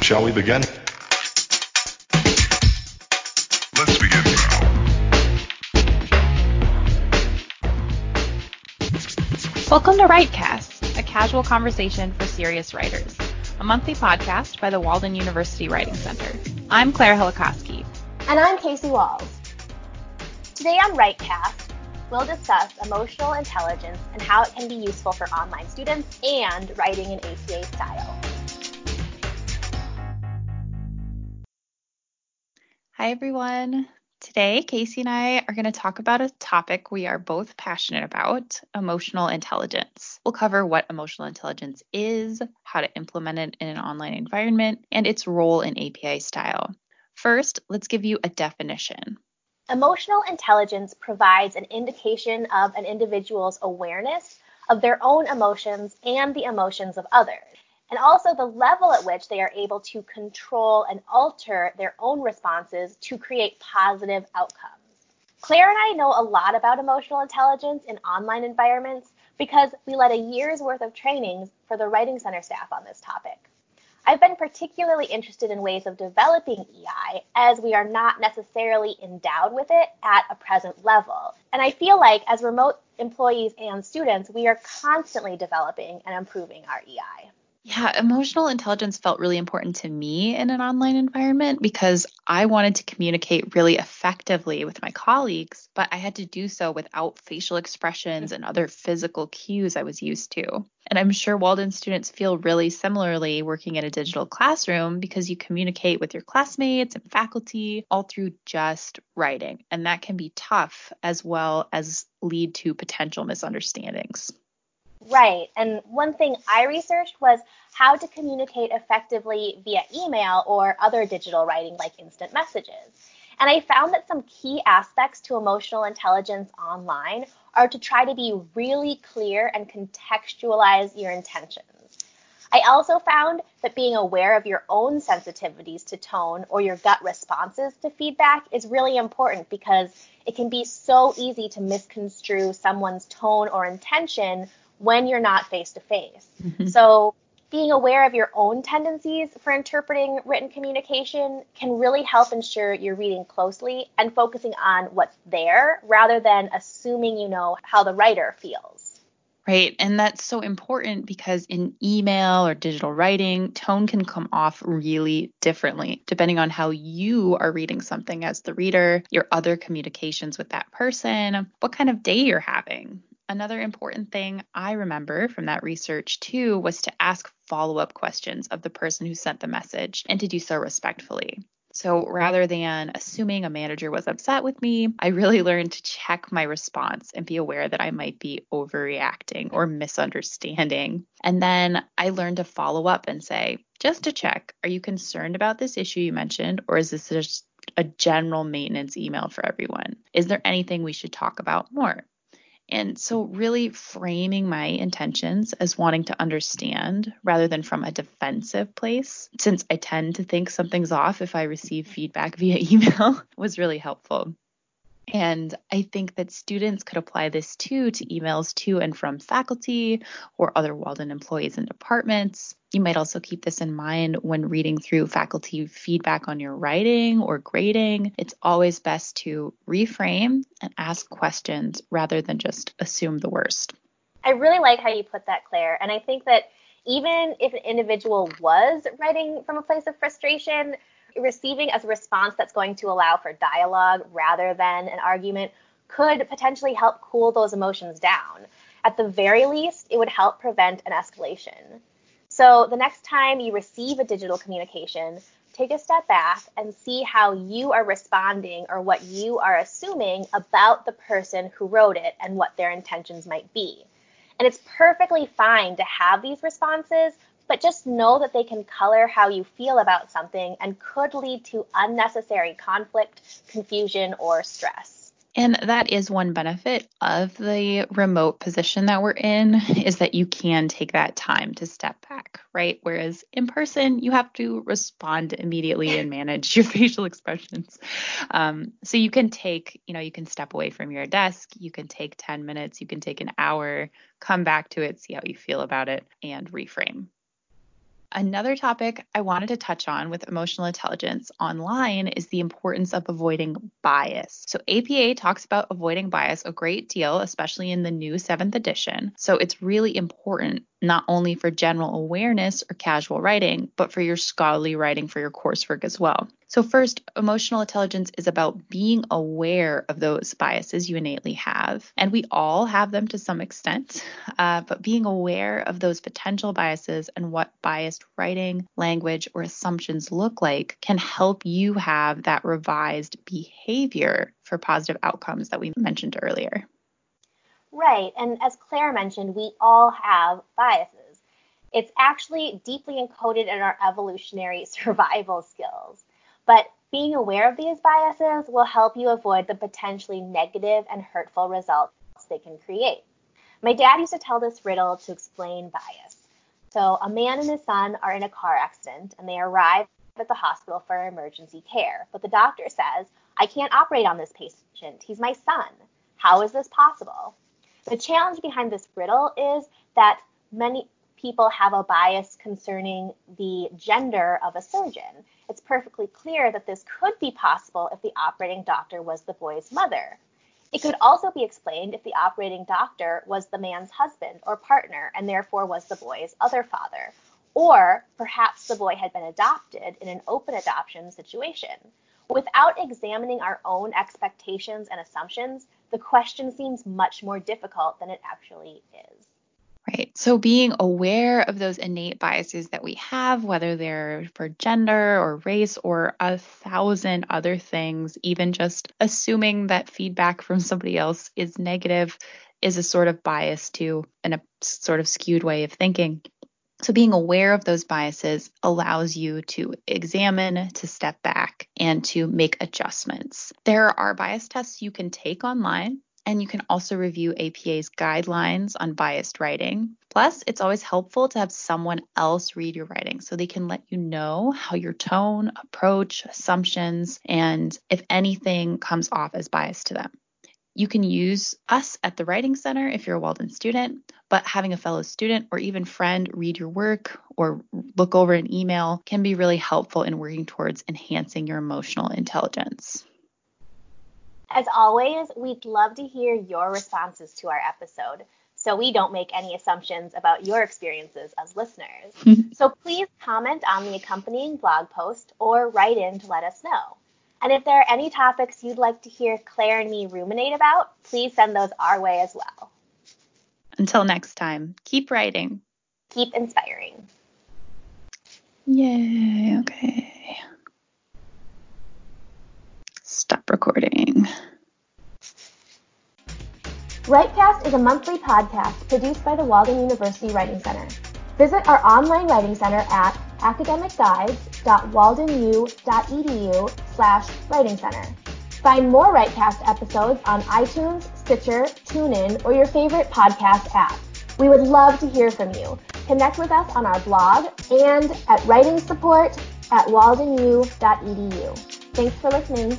Shall we begin? Let's begin now. Welcome to WriteCast, a casual conversation for serious writers, a monthly podcast by the Walden University Writing Center. I'm Claire Helakoski. And I'm Casey Walls. Today on WriteCast, we'll discuss emotional intelligence and how it can be useful for online students and writing in APA style. Hi, everyone. Today, Casey and I are going to talk about a topic we are both passionate about emotional intelligence. We'll cover what emotional intelligence is, how to implement it in an online environment, and its role in APA style. First, let's give you a definition. Emotional intelligence provides an indication of an individual's awareness of their own emotions and the emotions of others and also the level at which they are able to control and alter their own responses to create positive outcomes. Claire and I know a lot about emotional intelligence in online environments because we led a year's worth of trainings for the Writing Center staff on this topic. I've been particularly interested in ways of developing EI as we are not necessarily endowed with it at a present level. And I feel like as remote employees and students, we are constantly developing and improving our EI. Yeah, emotional intelligence felt really important to me in an online environment because I wanted to communicate really effectively with my colleagues, but I had to do so without facial expressions and other physical cues I was used to. And I'm sure Walden students feel really similarly working in a digital classroom because you communicate with your classmates and faculty all through just writing. And that can be tough as well as lead to potential misunderstandings. Right. And one thing I researched was how to communicate effectively via email or other digital writing like instant messages. And I found that some key aspects to emotional intelligence online are to try to be really clear and contextualize your intentions. I also found that being aware of your own sensitivities to tone or your gut responses to feedback is really important because it can be so easy to misconstrue someone's tone or intention when you're not face to face. So, being aware of your own tendencies for interpreting written communication can really help ensure you're reading closely and focusing on what's there rather than assuming you know how the writer feels. Right. And that's so important because in email or digital writing, tone can come off really differently depending on how you are reading something as the reader, your other communications with that person, what kind of day you're having. Another important thing I remember from that research too was to ask follow up questions of the person who sent the message and to do so respectfully. So rather than assuming a manager was upset with me, I really learned to check my response and be aware that I might be overreacting or misunderstanding. And then I learned to follow up and say, just to check, are you concerned about this issue you mentioned, or is this just a general maintenance email for everyone? Is there anything we should talk about more? And so, really framing my intentions as wanting to understand rather than from a defensive place, since I tend to think something's off if I receive feedback via email, was really helpful. And I think that students could apply this too to emails to and from faculty or other Walden employees and departments. You might also keep this in mind when reading through faculty feedback on your writing or grading. It's always best to reframe and ask questions rather than just assume the worst. I really like how you put that, Claire. And I think that even if an individual was writing from a place of frustration, receiving as a response that's going to allow for dialogue rather than an argument could potentially help cool those emotions down. At the very least, it would help prevent an escalation. So the next time you receive a digital communication, take a step back and see how you are responding or what you are assuming about the person who wrote it and what their intentions might be. And it's perfectly fine to have these responses, but just know that they can color how you feel about something and could lead to unnecessary conflict, confusion, or stress. And that is one benefit of the remote position that we're in is that you can take that time to step back, right? Whereas in person, you have to respond immediately and manage your facial expressions. Um, so you can take, you know, you can step away from your desk, you can take 10 minutes, you can take an hour, come back to it, see how you feel about it, and reframe. Another topic I wanted to touch on with emotional intelligence online is the importance of avoiding bias. So, APA talks about avoiding bias a great deal, especially in the new seventh edition. So, it's really important not only for general awareness or casual writing, but for your scholarly writing for your coursework as well. So, first, emotional intelligence is about being aware of those biases you innately have. And we all have them to some extent, uh, but being aware of those potential biases and what biased writing, language, or assumptions look like can help you have that revised behavior for positive outcomes that we mentioned earlier. Right. And as Claire mentioned, we all have biases. It's actually deeply encoded in our evolutionary survival skills. But being aware of these biases will help you avoid the potentially negative and hurtful results they can create. My dad used to tell this riddle to explain bias. So, a man and his son are in a car accident and they arrive at the hospital for emergency care. But the doctor says, I can't operate on this patient. He's my son. How is this possible? The challenge behind this riddle is that many people have a bias concerning the gender of a surgeon. It's perfectly clear that this could be possible if the operating doctor was the boy's mother. It could also be explained if the operating doctor was the man's husband or partner and therefore was the boy's other father. Or perhaps the boy had been adopted in an open adoption situation. Without examining our own expectations and assumptions, the question seems much more difficult than it actually is. Right. So being aware of those innate biases that we have, whether they're for gender or race or a thousand other things, even just assuming that feedback from somebody else is negative is a sort of bias too and a sort of skewed way of thinking. So being aware of those biases allows you to examine, to step back, and to make adjustments. There are bias tests you can take online and you can also review APA's guidelines on biased writing. Plus, it's always helpful to have someone else read your writing so they can let you know how your tone, approach, assumptions, and if anything comes off as biased to them. You can use us at the Writing Center if you're a Walden student, but having a fellow student or even friend read your work or look over an email can be really helpful in working towards enhancing your emotional intelligence. As always, we'd love to hear your responses to our episode so we don't make any assumptions about your experiences as listeners. so please comment on the accompanying blog post or write in to let us know. And if there are any topics you'd like to hear Claire and me ruminate about, please send those our way as well. Until next time, keep writing. Keep inspiring. Yay, okay. Stop recording. WriteCast is a monthly podcast produced by the Walden University Writing Center. Visit our online writing center at academicguides.waldenu.edu slash writing center. Find more WriteCast episodes on iTunes, Stitcher, TuneIn, or your favorite podcast app. We would love to hear from you. Connect with us on our blog and at writing support at waldenu.edu. Thanks for listening.